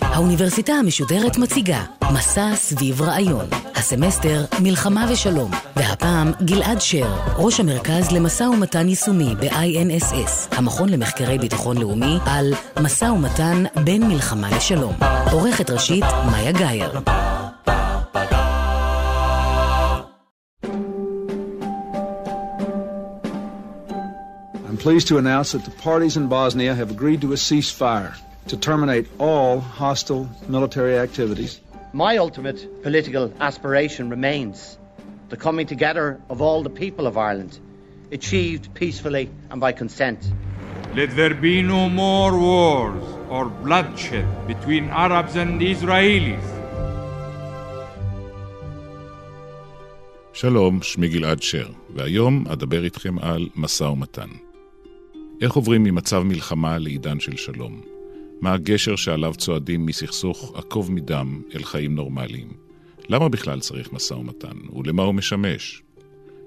האוניברסיטה המשודרת מציגה מסע סביב רעיון. הסמסטר מלחמה ושלום, והפעם גלעד שר, ראש המרכז למשא ומתן יישומי ב-INSS, המכון למחקרי ביטחון לאומי, על משא ומתן בין מלחמה לשלום. עורכת ראשית מאיה גאייר. pleased to announce that the parties in Bosnia have agreed to a ceasefire to terminate all hostile military activities. My ultimate political aspiration remains the coming together of all the people of Ireland, achieved peacefully and by consent. Let there be no more wars or bloodshed between Arabs and Israelis. שלום, שמי גלעד שר, והיום אדבר איתכם על משא ומתן. איך עוברים ממצב מלחמה לעידן של שלום? מה הגשר שעליו צועדים מסכסוך עקוב מדם אל חיים נורמליים? למה בכלל צריך משא ומתן, ולמה הוא משמש?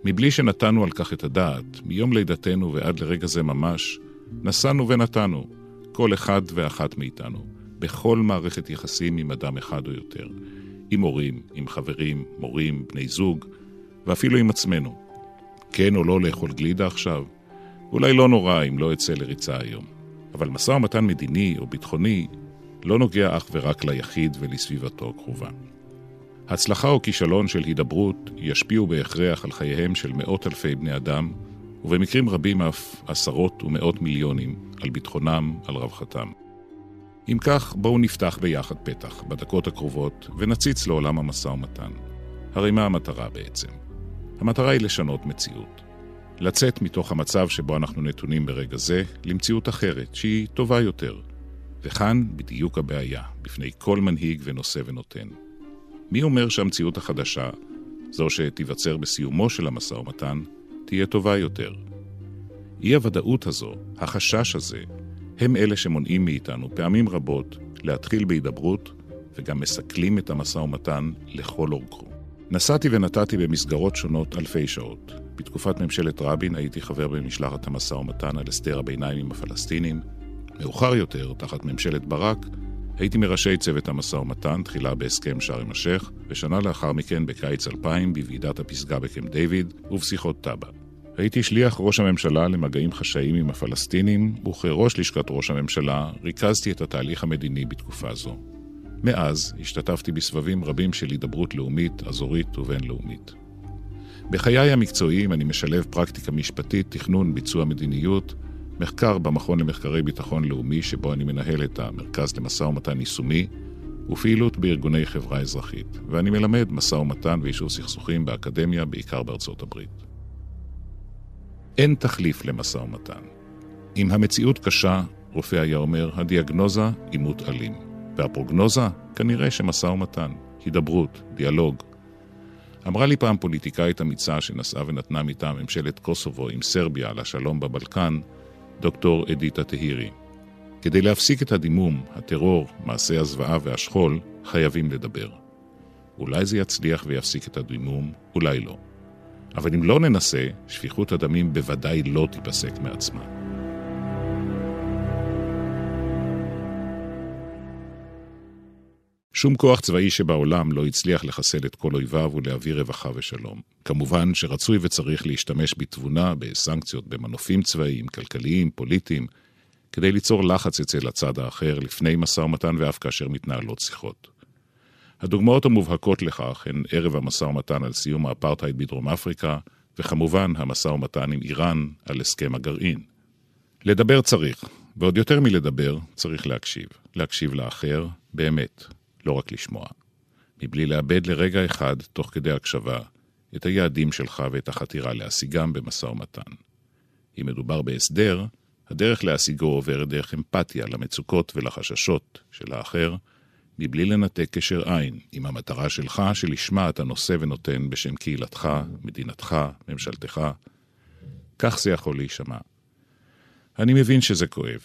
מבלי שנתנו על כך את הדעת, מיום לידתנו ועד לרגע זה ממש, נשאנו ונתנו, כל אחד ואחת מאיתנו, בכל מערכת יחסים עם אדם אחד או יותר, עם הורים, עם חברים, מורים, בני זוג, ואפילו עם עצמנו. כן או לא לאכול גלידה עכשיו? אולי לא נורא אם לא אצא לריצה היום. אבל משא ומתן מדיני או ביטחוני לא נוגע אך ורק ליחיד ולסביבתו הקרובה. הצלחה או כישלון של הידברות ישפיעו בהכרח על חייהם של מאות אלפי בני אדם, ובמקרים רבים אף עשרות ומאות מיליונים, על ביטחונם, על רווחתם. אם כך, בואו נפתח ביחד פתח, בדקות הקרובות, ונציץ לעולם המשא ומתן. הרי מה המטרה בעצם? המטרה היא לשנות מציאות. לצאת מתוך המצב שבו אנחנו נתונים ברגע זה למציאות אחרת, שהיא טובה יותר. וכאן בדיוק הבעיה, בפני כל מנהיג ונושא ונותן. מי אומר שהמציאות החדשה, זו שתיווצר בסיומו של המשא ומתן, תהיה טובה יותר? אי-הוודאות הזו, החשש הזה, הם אלה שמונעים מאיתנו פעמים רבות להתחיל בהידברות וגם מסכלים את המשא ומתן לכל אורכו. נסעתי ונתתי במסגרות שונות אלפי שעות. בתקופת ממשלת רבין הייתי חבר במשלחת המשא ומתן על הסדר הביניים עם הפלסטינים. מאוחר יותר, תחת ממשלת ברק, הייתי מראשי צוות המשא ומתן, תחילה בהסכם שארם א-שייח, ושנה לאחר מכן בקיץ 2000 בוועידת הפסגה בקמפ דיוויד ובשיחות טאבה. הייתי שליח ראש הממשלה למגעים חשאיים עם הפלסטינים, וכראש לשכת ראש הממשלה ריכזתי את התהליך המדיני בתקופה זו. מאז השתתפתי בסבבים רבים של הידברות לאומית, אזורית ובינלאומית. בחיי המקצועיים אני משלב פרקטיקה משפטית, תכנון, ביצוע מדיניות, מחקר במכון למחקרי ביטחון לאומי, שבו אני מנהל את המרכז למשא ומתן יישומי, ופעילות בארגוני חברה אזרחית, ואני מלמד משא ומתן ויישוב סכסוכים באקדמיה, בעיקר בארצות הברית. אין תחליף למשא ומתן. אם המציאות קשה, רופא היה אומר, הדיאגנוזה עימות אלים. והפרוגנוזה, כנראה שמשא ומתן, הידברות, דיאלוג. אמרה לי פעם פוליטיקאית אמיצה שנסעה ונתנה מטעם ממשלת קוסובו עם סרביה על השלום בבלקן, דוקטור אדיטה תהירי. כדי להפסיק את הדימום, הטרור, מעשי הזוועה והשכול, חייבים לדבר. אולי זה יצליח ויפסיק את הדימום, אולי לא. אבל אם לא ננסה, שפיכות הדמים בוודאי לא תיפסק מעצמה. שום כוח צבאי שבעולם לא הצליח לחסל את כל אויביו ולהביא רווחה ושלום. כמובן שרצוי וצריך להשתמש בתבונה, בסנקציות, במנופים צבאיים, כלכליים, פוליטיים, כדי ליצור לחץ אצל הצד האחר לפני משא ומתן ואף כאשר מתנהלות שיחות. הדוגמאות המובהקות לכך הן ערב המשא ומתן על סיום האפרטהייד בדרום אפריקה, וכמובן המשא ומתן עם איראן על הסכם הגרעין. לדבר צריך, ועוד יותר מלדבר, צריך להקשיב. להקשיב לאחר, באמת, לא רק לשמוע. מבלי לאבד לרגע אחד, תוך כדי הקשבה, את היעדים שלך ואת החתירה להשיגם במשא ומתן. אם מדובר בהסדר, הדרך להשיגו עוברת דרך אמפתיה למצוקות ולחששות של האחר, מבלי לנתק קשר עין עם המטרה שלך שלשמה אתה נושא ונותן בשם קהילתך, מדינתך, ממשלתך. כך זה יכול להישמע. אני מבין שזה כואב.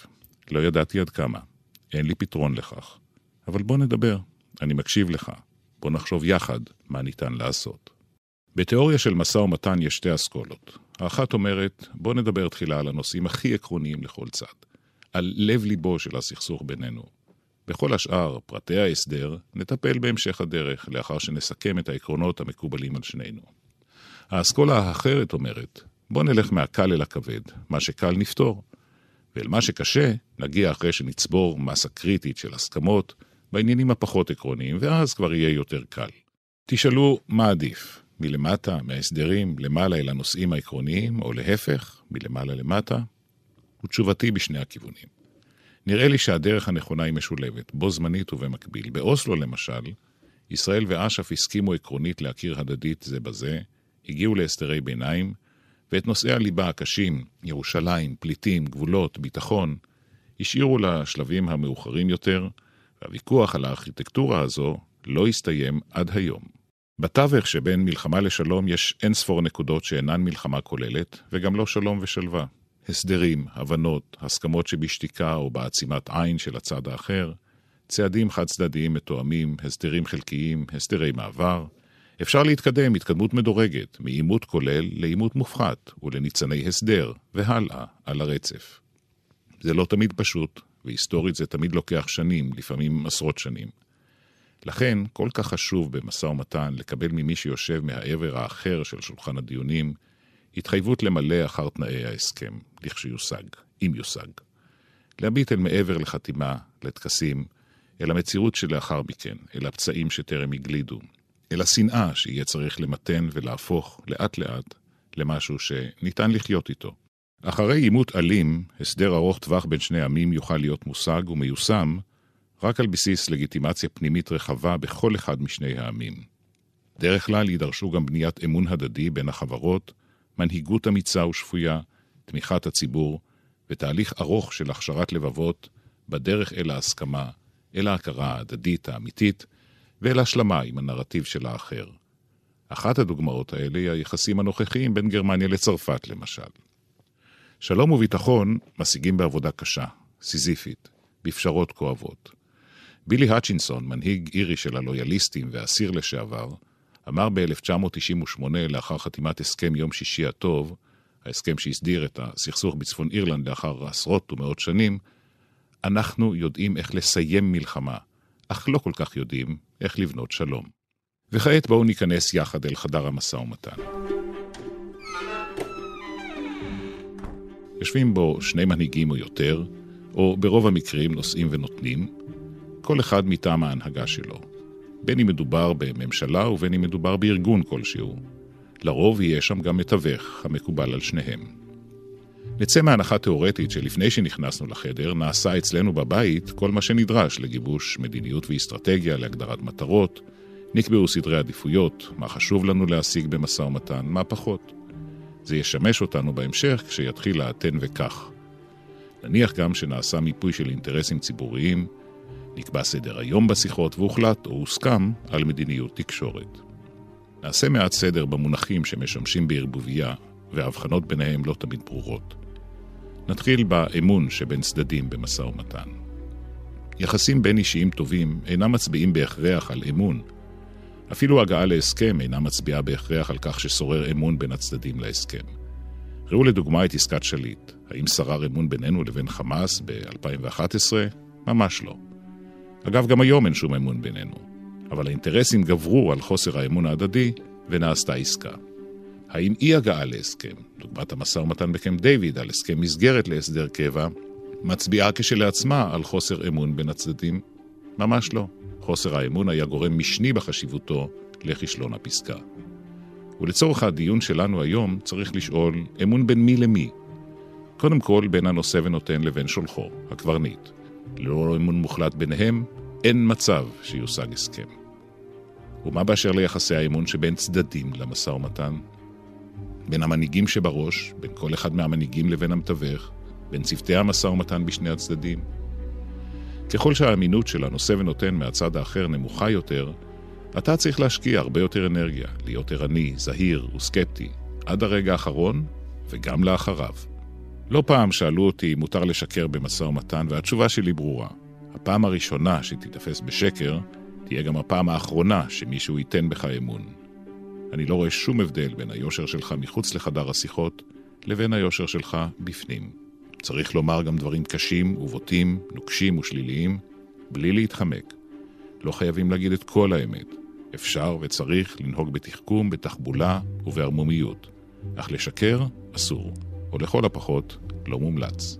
לא ידעתי עד כמה. אין לי פתרון לכך. אבל בוא נדבר. אני מקשיב לך. בוא נחשוב יחד מה ניתן לעשות. בתיאוריה של משא ומתן יש שתי אסכולות. האחת אומרת, בוא נדבר תחילה על הנושאים הכי עקרוניים לכל צד, על לב-ליבו של הסכסוך בינינו. בכל השאר, פרטי ההסדר, נטפל בהמשך הדרך, לאחר שנסכם את העקרונות המקובלים על שנינו. האסכולה האחרת אומרת, בוא נלך מהקל אל הכבד, מה שקל נפתור. ואל מה שקשה, נגיע אחרי שנצבור מסה קריטית של הסכמות בעניינים הפחות עקרוניים, ואז כבר יהיה יותר קל. תשאלו, מה עדיף? מלמטה, מההסדרים, למעלה אל הנושאים העקרוניים, או להפך, מלמעלה למטה? ותשובתי בשני הכיוונים. נראה לי שהדרך הנכונה היא משולבת, בו זמנית ובמקביל. באוסלו, למשל, ישראל ואש"ף הסכימו עקרונית להכיר הדדית זה בזה, הגיעו להסדרי ביניים, ואת נושאי הליבה הקשים, ירושלים, פליטים, גבולות, ביטחון, השאירו לשלבים המאוחרים יותר, והוויכוח על הארכיטקטורה הזו לא הסתיים עד היום. בתווך שבין מלחמה לשלום יש אין ספור נקודות שאינן מלחמה כוללת, וגם לא שלום ושלווה. הסדרים, הבנות, הסכמות שבשתיקה או בעצימת עין של הצד האחר, צעדים חד-צדדיים מתואמים, הסדרים חלקיים, הסדרי מעבר, אפשר להתקדם התקדמות מדורגת, מעימות כולל לעימות מופחת ולניצני הסדר, והלאה, על הרצף. זה לא תמיד פשוט, והיסטורית זה תמיד לוקח שנים, לפעמים עשרות שנים. לכן, כל כך חשוב במשא ומתן לקבל ממי שיושב מהעבר האחר של שולחן הדיונים, התחייבות למלא אחר תנאי ההסכם, לכשיושג, אם יושג. להביט אל מעבר לחתימה, לטקסים, אל המציאות שלאחר מכן, אל הפצעים שטרם הגלידו, אל השנאה שיהיה צריך למתן ולהפוך לאט-לאט למשהו שניתן לחיות איתו. אחרי עימות אלים, הסדר ארוך טווח בין שני עמים יוכל להיות מושג ומיושם רק על בסיס לגיטימציה פנימית רחבה בכל אחד משני העמים. דרך כלל יידרשו גם בניית אמון הדדי בין החברות, מנהיגות אמיצה ושפויה, תמיכת הציבור, ותהליך ארוך של הכשרת לבבות בדרך אל ההסכמה, אל ההכרה ההדדית האמיתית, ואל השלמה עם הנרטיב של האחר. אחת הדוגמאות האלה היא היחסים הנוכחיים בין גרמניה לצרפת, למשל. שלום וביטחון משיגים בעבודה קשה, סיזיפית, בפשרות כואבות. בילי האצ'ינסון, מנהיג אירי של הלויאליסטים ואסיר לשעבר, אמר ב-1998, לאחר חתימת הסכם יום שישי הטוב, ההסכם שהסדיר את הסכסוך בצפון אירלנד לאחר עשרות ומאות שנים, אנחנו יודעים איך לסיים מלחמה, אך לא כל כך יודעים איך לבנות שלום. וכעת בואו ניכנס יחד אל חדר המשא ומתן. יושבים בו שני מנהיגים או יותר, או ברוב המקרים נושאים ונותנים, כל אחד מטעם ההנהגה שלו, בין אם מדובר בממשלה ובין אם מדובר בארגון כלשהו. לרוב יהיה שם גם מתווך המקובל על שניהם. נצא מהנחה תאורטית שלפני שנכנסנו לחדר, נעשה אצלנו בבית כל מה שנדרש לגיבוש מדיניות ואסטרטגיה, להגדרת מטרות, נקבעו סדרי עדיפויות, מה חשוב לנו להשיג במשא ומתן, מה פחות. זה ישמש אותנו בהמשך כשיתחיל האתן וכך. נניח גם שנעשה מיפוי של אינטרסים ציבוריים, נקבע סדר היום בשיחות והוחלט או הוסכם על מדיניות תקשורת. נעשה מעט סדר במונחים שמשמשים בערבוביה, וההבחנות ביניהם לא תמיד ברורות. נתחיל באמון שבין צדדים במשא ומתן. יחסים בין אישיים טובים אינם מצביעים בהכרח על אמון. אפילו הגעה להסכם אינה מצביעה בהכרח על כך ששורר אמון בין הצדדים להסכם. ראו לדוגמה את עסקת שליט. האם שרר אמון בינינו לבין חמאס ב-2011? ממש לא. אגב, גם היום אין שום אמון בינינו. אבל האינטרסים גברו על חוסר האמון ההדדי, ונעשתה עסקה. האם אי הגעה להסכם, דוגמת המשא ומתן בקמפ דיוויד על הסכם מסגרת להסדר קבע, מצביעה כשלעצמה על חוסר אמון בין הצדדים? ממש לא. חוסר האמון היה גורם משני בחשיבותו לכישלון הפסקה. ולצורך הדיון שלנו היום צריך לשאול אמון בין מי למי. קודם כל בין הנושא ונותן לבין שולחו, הקברניט. ללא אמון מוחלט ביניהם, אין מצב שיושג הסכם. ומה באשר ליחסי האמון שבין צדדים למשא ומתן? בין המנהיגים שבראש, בין כל אחד מהמנהיגים לבין המתווך, בין צוותי המשא ומתן בשני הצדדים. ככל שהאמינות של הנושא ונותן מהצד האחר נמוכה יותר, אתה צריך להשקיע הרבה יותר אנרגיה, להיות ערני, זהיר וסקפטי, עד הרגע האחרון וגם לאחריו. לא פעם שאלו אותי אם מותר לשקר במשא ומתן, והתשובה שלי ברורה. הפעם הראשונה שתיתפס בשקר, תהיה גם הפעם האחרונה שמישהו ייתן בך אמון. אני לא רואה שום הבדל בין היושר שלך מחוץ לחדר השיחות לבין היושר שלך בפנים. צריך לומר גם דברים קשים ובוטים, נוקשים ושליליים, בלי להתחמק. לא חייבים להגיד את כל האמת. אפשר וצריך לנהוג בתחכום, בתחבולה ובערמומיות. אך לשקר אסור, או לכל הפחות לא מומלץ.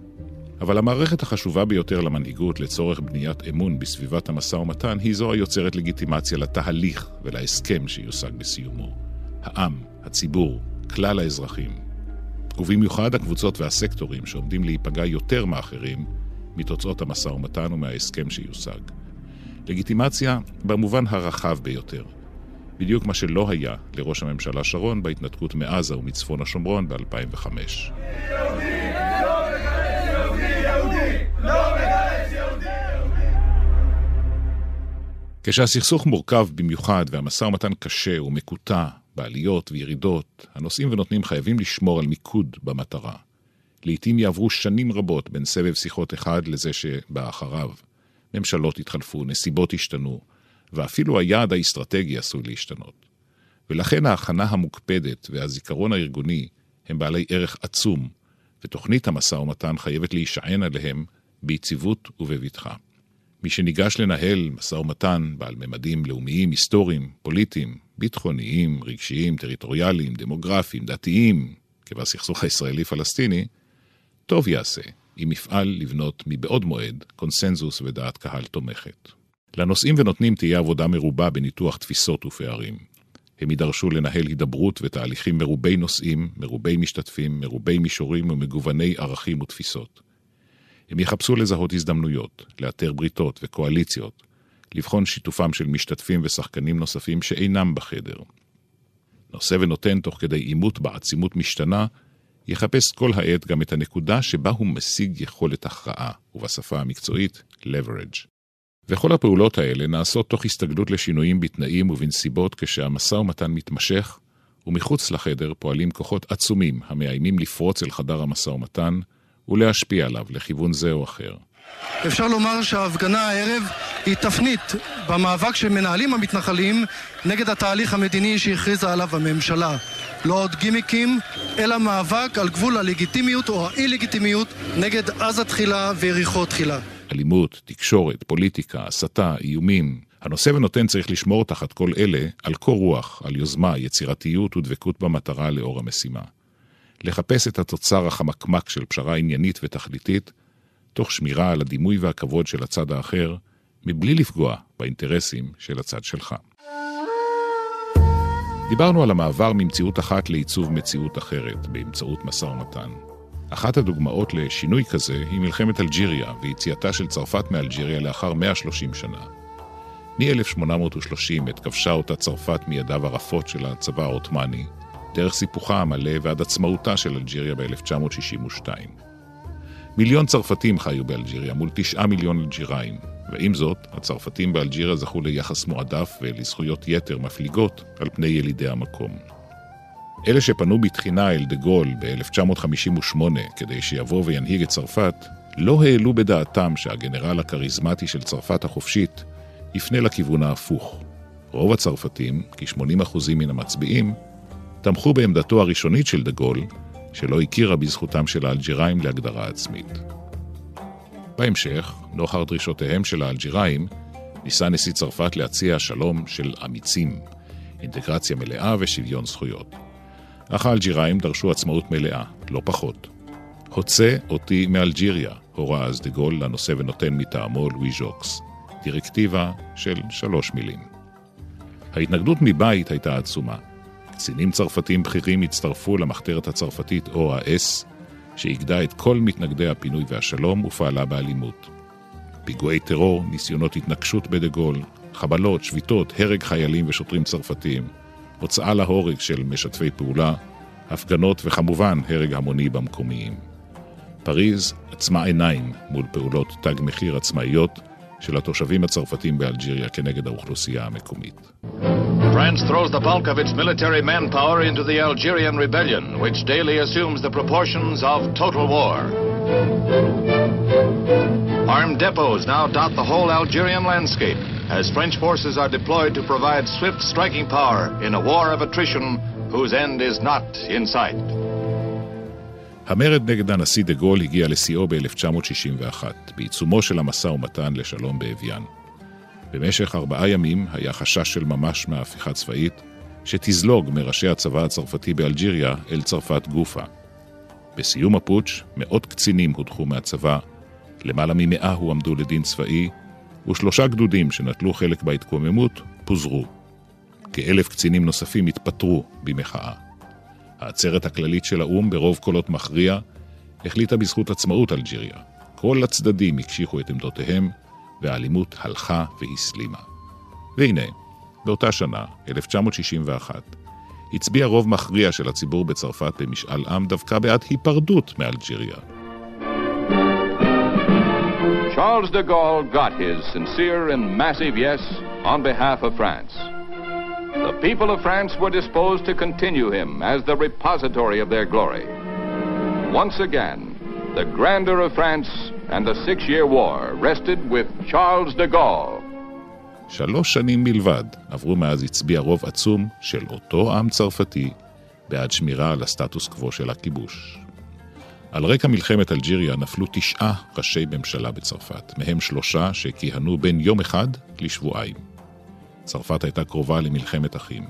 אבל המערכת החשובה ביותר למנהיגות לצורך בניית אמון בסביבת המשא ומתן היא זו היוצרת לגיטימציה לתהליך ולהסכם שיושג בסיומו. העם, הציבור, כלל האזרחים. ובמיוחד הקבוצות והסקטורים שעומדים להיפגע יותר מאחרים מתוצאות המשא ומתן ומההסכם שיושג. לגיטימציה במובן הרחב ביותר. בדיוק מה שלא היה לראש הממשלה שרון בהתנתקות מעזה ומצפון השומרון ב-2005. כשהסכסוך מורכב במיוחד והמשא ומתן קשה ומקוטע בעליות וירידות, הנושאים ונותנים חייבים לשמור על מיקוד במטרה. לעתים יעברו שנים רבות בין סבב שיחות אחד לזה שבא אחריו. ממשלות התחלפו, נסיבות השתנו, ואפילו היעד האסטרטגי עשוי להשתנות. ולכן ההכנה המוקפדת והזיכרון הארגוני הם בעלי ערך עצום, ותוכנית המשא ומתן חייבת להישען עליהם ביציבות ובבטחה. מי שניגש לנהל משא ומתן בעל ממדים לאומיים, היסטוריים, פוליטיים, ביטחוניים, רגשיים, טריטוריאליים, דמוגרפיים, דתיים, כבסכסוך הישראלי-פלסטיני, טוב יעשה אם יפעל לבנות מבעוד מועד קונסנזוס ודעת קהל תומכת. לנושאים ונותנים תהיה עבודה מרובה בניתוח תפיסות ופערים. הם יידרשו לנהל הידברות ותהליכים מרובי נושאים, מרובי משתתפים, מרובי מישורים ומגווני ערכים ותפיסות. הם יחפשו לזהות הזדמנויות, לאתר בריתות וקואליציות, לבחון שיתופם של משתתפים ושחקנים נוספים שאינם בחדר. נושא ונותן תוך כדי עימות בעצימות משתנה, יחפש כל העת גם את הנקודה שבה הוא משיג יכולת הכרעה, ובשפה המקצועית, leverage. וכל הפעולות האלה נעשות תוך הסתגלות לשינויים בתנאים ובנסיבות כשהמשא ומתן מתמשך, ומחוץ לחדר פועלים כוחות עצומים המאיימים לפרוץ אל חדר המשא ומתן ולהשפיע עליו לכיוון זה או אחר. אפשר לומר שההפגנה הערב היא תפנית במאבק שמנהלים המתנחלים נגד התהליך המדיני שהכריזה עליו הממשלה. לא עוד גימיקים, אלא מאבק על גבול הלגיטימיות או האי-לגיטימיות נגד עזה תחילה ויריחו תחילה. אלימות, תקשורת, פוליטיקה, הסתה, איומים. הנושא ונותן צריך לשמור תחת כל אלה על קור רוח, על יוזמה, יצירתיות ודבקות במטרה לאור המשימה. לחפש את התוצר החמקמק של פשרה עניינית ותכליתית, תוך שמירה על הדימוי והכבוד של הצד האחר, מבלי לפגוע באינטרסים של הצד שלך. דיברנו על המעבר ממציאות אחת לעיצוב מציאות אחרת באמצעות משא ומתן. אחת הדוגמאות לשינוי כזה היא מלחמת אלג'יריה ויציאתה של צרפת מאלג'יריה לאחר 130 שנה. מ-1830 עת כבשה אותה צרפת מידיו הרפות של הצבא העות'מאני, דרך סיפוחה המלא ועד עצמאותה של אלג'יריה ב-1962. מיליון צרפתים חיו באלג'יריה מול תשעה מיליון אלג'יראים, ועם זאת, הצרפתים באלג'יריה זכו ליחס מועדף ולזכויות יתר מפליגות על פני ילידי המקום. אלה שפנו בתחינה אל דה גול ב-1958 כדי שיבוא וינהיג את צרפת, לא העלו בדעתם שהגנרל הכריזמטי של צרפת החופשית יפנה לכיוון ההפוך. רוב הצרפתים, כ-80% מן המצביעים, תמכו בעמדתו הראשונית של דה גול, שלא הכירה בזכותם של האלג'יראים להגדרה עצמית. בהמשך, נוכח דרישותיהם של האלג'יראים, ניסה נשיא צרפת להציע שלום של אמיצים, אינטגרציה מלאה ושוויון זכויות. אך האלג'יראים דרשו עצמאות מלאה, לא פחות. הוצא אותי מאלג'יריה, הורה אז דה גול לנושא ונותן מטעמו לואי ז'וקס, דירקטיבה של שלוש מילים. ההתנגדות מבית הייתה עצומה. קצינים צרפתים בכירים הצטרפו למחתרת הצרפתית OAS, שאיגדה את כל מתנגדי הפינוי והשלום ופעלה באלימות. פיגועי טרור, ניסיונות התנגשות בדה גול, חבלות, שביתות, הרג חיילים ושוטרים צרפתים, הוצאה להורג של משתפי פעולה, הפגנות וכמובן הרג המוני במקומיים. פריז עצמה עיניים מול פעולות תג מחיר עצמאיות של התושבים הצרפתים באלג'יריה כנגד האוכלוסייה המקומית. France throws the bulk of its military manpower into the Algerian rebellion, which daily assumes the proportions of total war. Armed depots now dot the whole Algerian landscape as French forces are deployed to provide swift striking power in a war of attrition whose end is not in sight. המרד נגד הנשיא דה גול הגיע לשיאו ב-1961, בעיצומו של המשא ומתן לשלום באביאן. במשך ארבעה ימים היה חשש של ממש מההפיכה צבאית, שתזלוג מראשי הצבא הצרפתי באלג'יריה אל צרפת גופה. בסיום הפוטש, מאות קצינים הודחו מהצבא, למעלה ממאה הועמדו לדין צבאי, ושלושה גדודים שנטלו חלק בהתקוממות פוזרו. כאלף קצינים נוספים התפטרו במחאה. העצרת הכללית של האו"ם, ברוב קולות מכריע, החליטה בזכות עצמאות אלג'יריה. כל הצדדים הקשיחו את עמדותיהם, והאלימות הלכה והסלימה. והנה, באותה שנה, 1961, הצביע רוב מכריע של הציבור בצרפת במשאל עם דווקא בעד היפרדות מאלג'יריה. Charles de Gaulle got his sincere and massive yes on behalf of France. The people of France were disposed to continue him as the repository of their glory. Once again, the grandeur of France and the Six-Year War rested with Charles de Gaulle. שלוש שנים בלבד עברו מאז הצביע רוב עצום של אותו עם צרפתי בעד שמירה על הסטטוס קוו של הכיבוש. על רקע מלחמת אלג'יריה נפלו תשעה ראשי ממשלה בצרפת, מהם שלושה שכיהנו בין יום אחד לשבועיים. צרפת הייתה קרובה למלחמת אחים,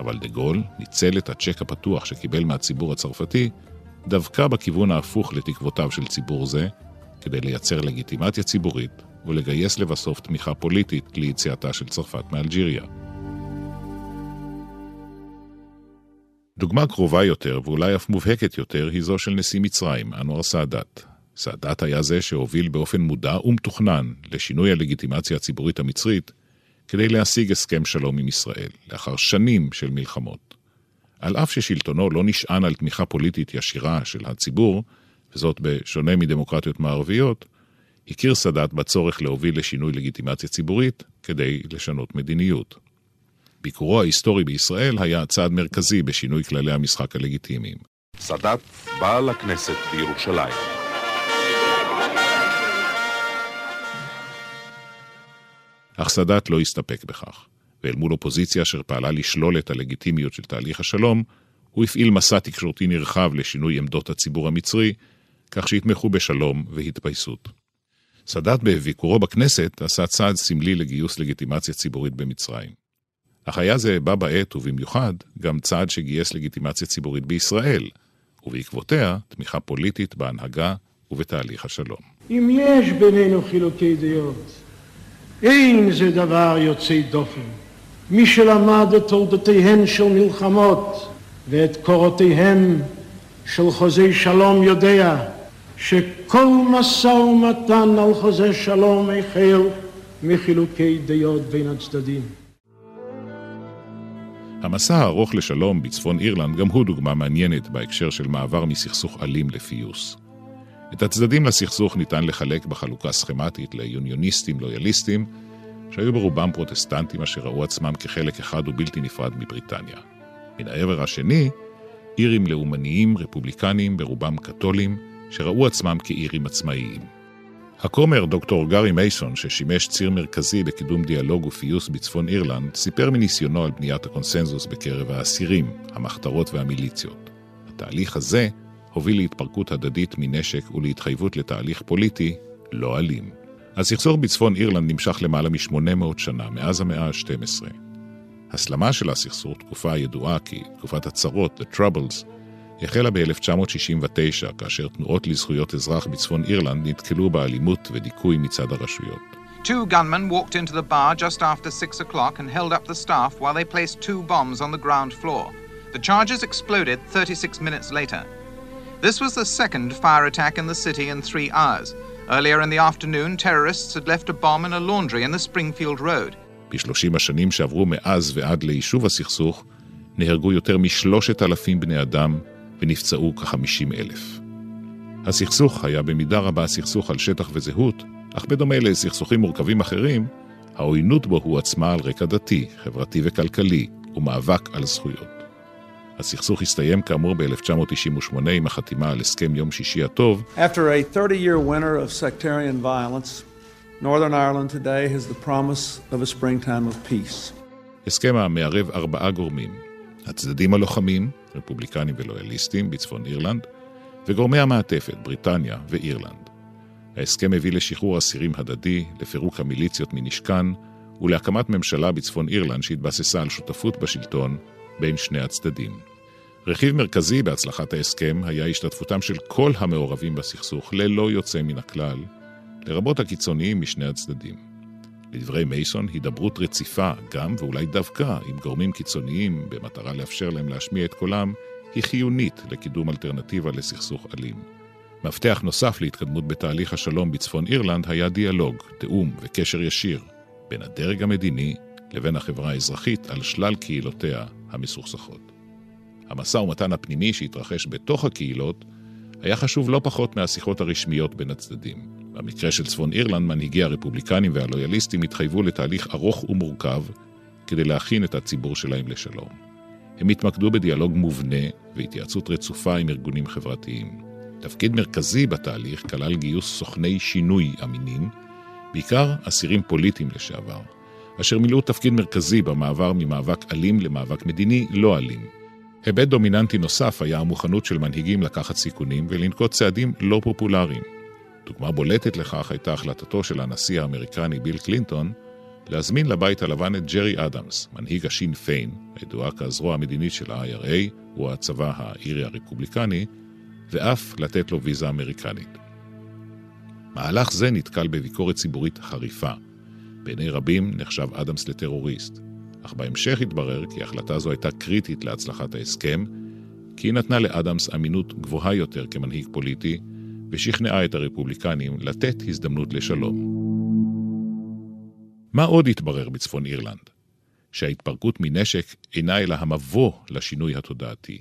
אבל דה גול ניצל את הצ'ק הפתוח שקיבל מהציבור הצרפתי דווקא בכיוון ההפוך לתקוותיו של ציבור זה, כדי לייצר לגיטימציה ציבורית ולגייס לבסוף תמיכה פוליטית ליציאתה של צרפת מאלג'יריה. דוגמה קרובה יותר, ואולי אף מובהקת יותר, היא זו של נשיא מצרים, אנואר סאדאת. סאדאת היה זה שהוביל באופן מודע ומתוכנן לשינוי הלגיטימציה הציבורית המצרית, כדי להשיג הסכם שלום עם ישראל, לאחר שנים של מלחמות. על אף ששלטונו לא נשען על תמיכה פוליטית ישירה של הציבור, וזאת בשונה מדמוקרטיות מערביות, הכיר סאדאת בצורך להוביל לשינוי לגיטימציה ציבורית כדי לשנות מדיניות. ביקורו ההיסטורי בישראל היה צעד מרכזי בשינוי כללי המשחק הלגיטימיים. סאדאת בא לכנסת בירושלים. אך סאדאת לא הסתפק בכך, ואל מול אופוזיציה אשר פעלה לשלול את הלגיטימיות של תהליך השלום, הוא הפעיל מסע תקשורתי נרחב לשינוי עמדות הציבור המצרי, כך שיתמכו בשלום והתפייסות. סאדאת בביקורו בכנסת עשה צעד סמלי לגיוס לגיטימציה ציבורית במצרים. אך היה זה בה בעת, ובמיוחד, גם צעד שגייס לגיטימציה ציבורית בישראל, ובעקבותיה תמיכה פוליטית בהנהגה ובתהליך השלום. אם יש בינינו חילוקי דעות, אין זה דבר יוצא דופן. מי שלמד את תולדותיהן של מלחמות ואת קורותיהם של חוזי שלום יודע שכל משא ומתן על חוזה שלום החל מחילוקי דעות בין הצדדים. המסע הארוך לשלום בצפון אירלנד גם הוא דוגמה מעניינת בהקשר של מעבר מסכסוך אלים לפיוס. את הצדדים לסכסוך ניתן לחלק בחלוקה סכמטית ליוניוניסטים לויאליסטים, שהיו ברובם פרוטסטנטים אשר ראו עצמם כחלק אחד ובלתי נפרד מבריטניה. מן העבר השני, אירים לאומניים, רפובליקנים, ברובם קתולים, שראו עצמם כאירים עצמאיים. הכומר דוקטור גארי מייסון, ששימש ציר מרכזי בקידום דיאלוג ופיוס בצפון אירלנד, סיפר מניסיונו על בניית הקונסנזוס בקרב האסירים, המחתרות והמיליציות. התהליך הזה הוביל להתפרקות הדדית מנשק ולהתחייבות לתהליך פוליטי לא אלים. הסכסוך בצפון אירלנד נמשך למעלה מ-800 שנה, מאז המאה ה-12. הסלמה של הסכסוך, תקופה הידועה כתקופת הצרות, The Troubles, החלה ב-1969, כאשר תנועות לזכויות אזרח בצפון אירלנד נתקלו באלימות ודיכוי מצד הרשויות. Two gunmen walked into the bar just after six o'clock and held up the staff while they placed two bombs on the ground floor. The charges exploded 36 minutes later. This was the second fire attack in the city in three hours. Earlier in the afternoon, terrorists had left a bomb in a laundry in the Springfield Road. בשלושים השנים שעברו מאז ועד ליישוב הסכסוך, נהרגו יותר משלושת אלפים בני אדם ונפצעו כחמישים אלף. הסכסוך היה במידה רבה סכסוך על שטח וזהות, אך בדומה לסכסוכים מורכבים אחרים, העוינות בו הוא עצמה על רקע דתי, חברתי וכלכלי, ומאבק על זכויות. הסכסוך הסתיים כאמור ב-1998 עם החתימה על הסכם יום שישי הטוב. After a 30-year winter of sectarian violence, Northern Ireland today has the promise of a springtime of peace. הסכם המערב ארבעה גורמים, הצדדים הלוחמים, רפובליקנים ולויאליסטים בצפון אירלנד, וגורמי המעטפת, בריטניה ואירלנד. ההסכם הביא לשחרור אסירים הדדי, לפירוק המיליציות מנשקן ולהקמת ממשלה בצפון אירלנד שהתבססה על שותפות בשלטון בין שני הצדדים. רכיב מרכזי בהצלחת ההסכם היה השתתפותם של כל המעורבים בסכסוך ללא יוצא מן הכלל, לרבות הקיצוניים משני הצדדים. לדברי מייסון, הידברות רציפה, גם ואולי דווקא עם גורמים קיצוניים במטרה לאפשר להם להשמיע את קולם, היא חיונית לקידום אלטרנטיבה לסכסוך אלים. מפתח נוסף להתקדמות בתהליך השלום בצפון אירלנד היה דיאלוג, תיאום וקשר ישיר בין הדרג המדיני לבין החברה האזרחית על שלל קהילותיה המסוכסכות. המשא ומתן הפנימי שהתרחש בתוך הקהילות היה חשוב לא פחות מהשיחות הרשמיות בין הצדדים. במקרה של צפון אירלנד, מנהיגי הרפובליקנים והלויאליסטים התחייבו לתהליך ארוך ומורכב כדי להכין את הציבור שלהם לשלום. הם התמקדו בדיאלוג מובנה והתייעצות רצופה עם ארגונים חברתיים. תפקיד מרכזי בתהליך כלל גיוס סוכני שינוי אמינים, בעיקר אסירים פוליטיים לשעבר, אשר מילאו תפקיד מרכזי במעבר ממאבק אלים למאבק מדיני לא אלים. היבט דומיננטי נוסף היה המוכנות של מנהיגים לקחת סיכונים ולנקוט צעדים לא פופולריים. דוגמה בולטת לכך הייתה החלטתו של הנשיא האמריקני ביל קלינטון להזמין לבית הלבן את ג'רי אדמס, מנהיג השין פיין, הידועה כזרוע המדינית של ה-IRA, הוא הצבא האירי הרפובליקני, ואף לתת לו ויזה אמריקנית. מהלך זה נתקל בביקורת ציבורית חריפה. בעיני רבים נחשב אדמס לטרוריסט, אך בהמשך התברר כי החלטה זו הייתה קריטית להצלחת ההסכם, כי היא נתנה לאדמס אמינות גבוהה יותר כמנהיג פוליטי, ושכנעה את הרפובליקנים לתת הזדמנות לשלום. מה עוד התברר בצפון אירלנד? שההתפרקות מנשק אינה אלא המבוא לשינוי התודעתי.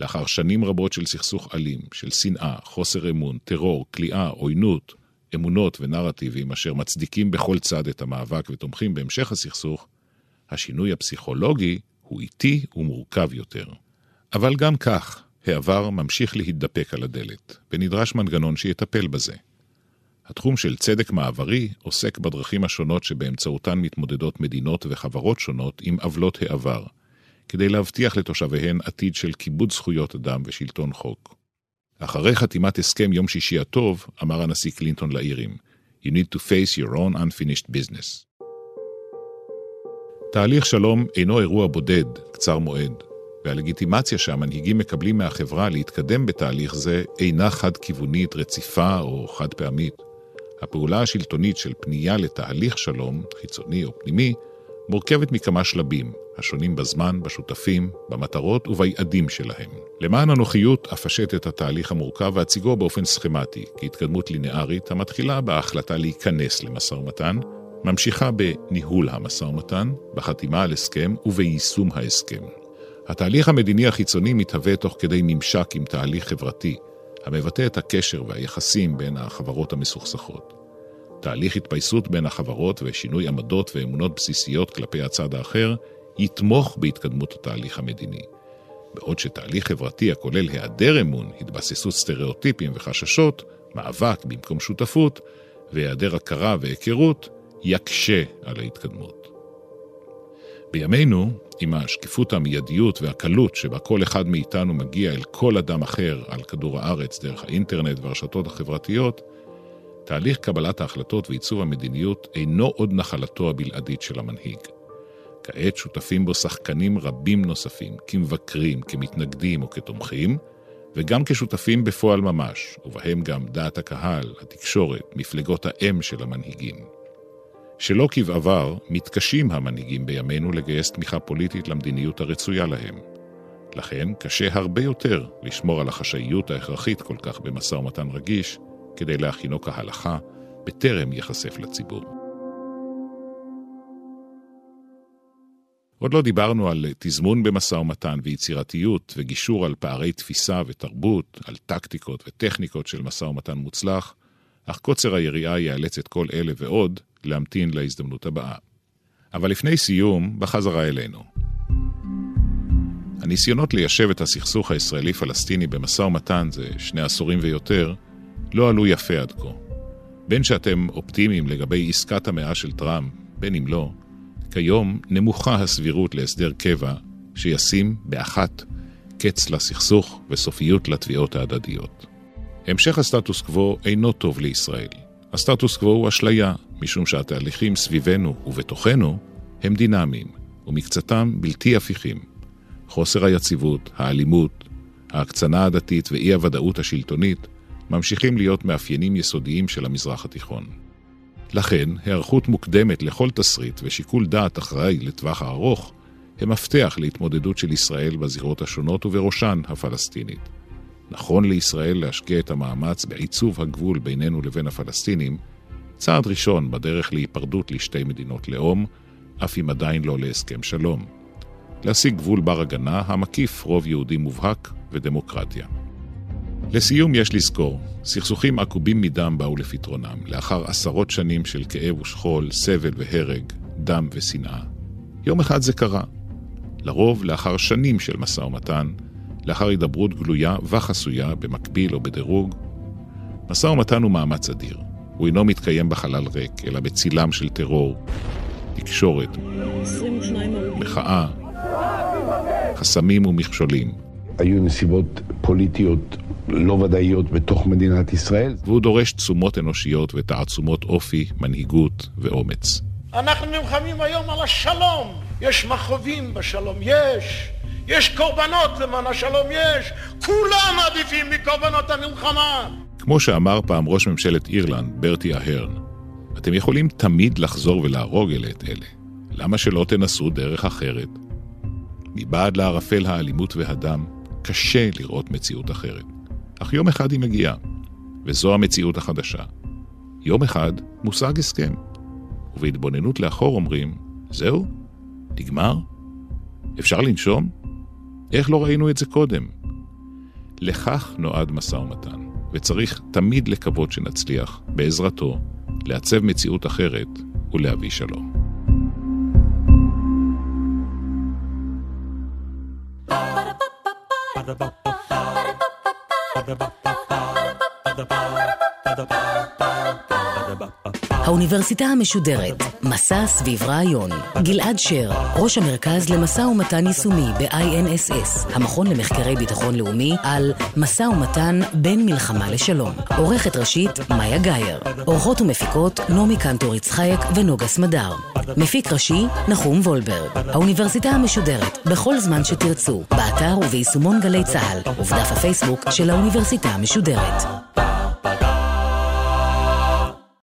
לאחר שנים רבות של סכסוך אלים, של שנאה, חוסר אמון, טרור, כליאה, עוינות, אמונות ונרטיבים אשר מצדיקים בכל צד את המאבק ותומכים בהמשך הסכסוך, השינוי הפסיכולוגי הוא איטי ומורכב יותר. אבל גם כך, העבר ממשיך להידפק על הדלת, ונדרש מנגנון שיטפל בזה. התחום של צדק מעברי עוסק בדרכים השונות שבאמצעותן מתמודדות מדינות וחברות שונות עם עוולות העבר, כדי להבטיח לתושביהן עתיד של כיבוד זכויות אדם ושלטון חוק. אחרי חתימת הסכם יום שישי הטוב, אמר הנשיא קלינטון לאירים, You need to face your own unfinished business. תהליך שלום אינו אירוע בודד, קצר מועד, והלגיטימציה שהמנהיגים מקבלים מהחברה להתקדם בתהליך זה אינה חד-כיוונית, רציפה או חד-פעמית. הפעולה השלטונית של פנייה לתהליך שלום, חיצוני או פנימי, מורכבת מכמה שלבים, השונים בזמן, בשותפים, במטרות וביעדים שלהם. למען הנוחיות אפשט את התהליך המורכב ואציגו באופן סכמטי, כהתקדמות לינארית המתחילה בהחלטה להיכנס למשא ומתן, ממשיכה בניהול המשא ומתן, בחתימה על הסכם וביישום ההסכם. התהליך המדיני החיצוני מתהווה תוך כדי ממשק עם תהליך חברתי, המבטא את הקשר והיחסים בין החברות המסוכסכות. תהליך התפייסות בין החברות ושינוי עמדות ואמונות בסיסיות כלפי הצד האחר יתמוך בהתקדמות התהליך המדיני. בעוד שתהליך חברתי הכולל היעדר אמון, התבססות סטריאוטיפים וחששות, מאבק במקום שותפות, והיעדר הכרה והיכרות, יקשה על ההתקדמות. בימינו, עם השקיפות המיידיות והקלות שבה כל אחד מאיתנו מגיע אל כל אדם אחר על כדור הארץ דרך האינטרנט והרשתות החברתיות, תהליך קבלת ההחלטות ועיצוב המדיניות אינו עוד נחלתו הבלעדית של המנהיג. כעת שותפים בו שחקנים רבים נוספים, כמבקרים, כמתנגדים או כתומכים, וגם כשותפים בפועל ממש, ובהם גם דעת הקהל, התקשורת, מפלגות האם של המנהיגים. שלא כבעבר, מתקשים המנהיגים בימינו לגייס תמיכה פוליטית למדיניות הרצויה להם. לכן, קשה הרבה יותר לשמור על החשאיות ההכרחית כל כך במשא ומתן רגיש, כדי להכינו כהלכה, בטרם ייחשף לציבור. עוד לא דיברנו על תזמון במשא ומתן ויצירתיות וגישור על פערי תפיסה ותרבות, על טקטיקות וטכניקות של משא ומתן מוצלח, אך קוצר היריעה יאלץ את כל אלה ועוד להמתין להזדמנות הבאה. אבל לפני סיום, בחזרה אלינו. הניסיונות ליישב את הסכסוך הישראלי-פלסטיני במשא ומתן זה שני עשורים ויותר, לא עלו יפה עד כה. בין שאתם אופטימיים לגבי עסקת המאה של טראמפ, בין אם לא, כיום נמוכה הסבירות להסדר קבע שישים באחת קץ לסכסוך וסופיות לתביעות ההדדיות. המשך הסטטוס קוו אינו טוב לישראל. הסטטוס קוו הוא אשליה, משום שהתהליכים סביבנו ובתוכנו הם דינמיים, ומקצתם בלתי הפיכים. חוסר היציבות, האלימות, ההקצנה הדתית ואי-הוודאות השלטונית ממשיכים להיות מאפיינים יסודיים של המזרח התיכון. לכן, היערכות מוקדמת לכל תסריט ושיקול דעת אחראי לטווח הארוך הם מפתח להתמודדות של ישראל בזירות השונות ובראשן הפלסטינית. נכון לישראל להשקיע את המאמץ בעיצוב הגבול בינינו לבין הפלסטינים, צעד ראשון בדרך להיפרדות לשתי מדינות לאום, אף אם עדיין לא להסכם שלום. להשיג גבול בר הגנה המקיף רוב יהודי מובהק ודמוקרטיה. לסיום יש לזכור, סכסוכים עקובים מדם באו לפתרונם, לאחר עשרות שנים של כאב ושכול, סבל והרג, דם ושנאה. יום אחד זה קרה. לרוב לאחר שנים של משא ומתן, לאחר הידברות גלויה וחסויה, במקביל או בדירוג. משא ומתן הוא מאמץ אדיר. הוא אינו מתקיים בחלל ריק, אלא בצילם של טרור, תקשורת, מחאה, חסמים ומכשולים. היו נסיבות פוליטיות לא ודאיות בתוך מדינת ישראל. והוא דורש תשומות אנושיות ותעצומות אופי, מנהיגות ואומץ. אנחנו נלחמים היום על השלום. יש מכאובים בשלום, יש. יש קורבנות למען השלום, יש. כולם עדיפים מקורבנות המלחמה. כמו שאמר פעם ראש ממשלת אירלנד, ברטי אהרן, אתם יכולים תמיד לחזור ולהרוג אלה את אלה. למה שלא תנסו דרך אחרת? מבעד לערפל האלימות והדם, קשה לראות מציאות אחרת. אך יום אחד היא מגיעה, וזו המציאות החדשה. יום אחד מושג הסכם, ובהתבוננות לאחור אומרים, זהו? נגמר? אפשר לנשום? איך לא ראינו את זה קודם? לכך נועד משא ומתן, וצריך תמיד לקוות שנצליח, בעזרתו, לעצב מציאות אחרת ולהביא שלום. האוניברסיטה המשודרת, מסע סביב רעיון. גלעד שר, ראש המרכז למשא ומתן יישומי ב-INSS, המכון למחקרי ביטחון לאומי, על משא ומתן בין מלחמה לשלום. עורכת ראשית, מאיה גאייר. עורכות ומפיקות, נעמי קנטור יצחייק ונוגה סמדר. מפיק ראשי, נחום וולברג. האוניברסיטה המשודרת, בכל זמן שתרצו, באתר וביישומון גלי צה"ל, ובדף הפייסבוק של האוניברסיטה המשודרת.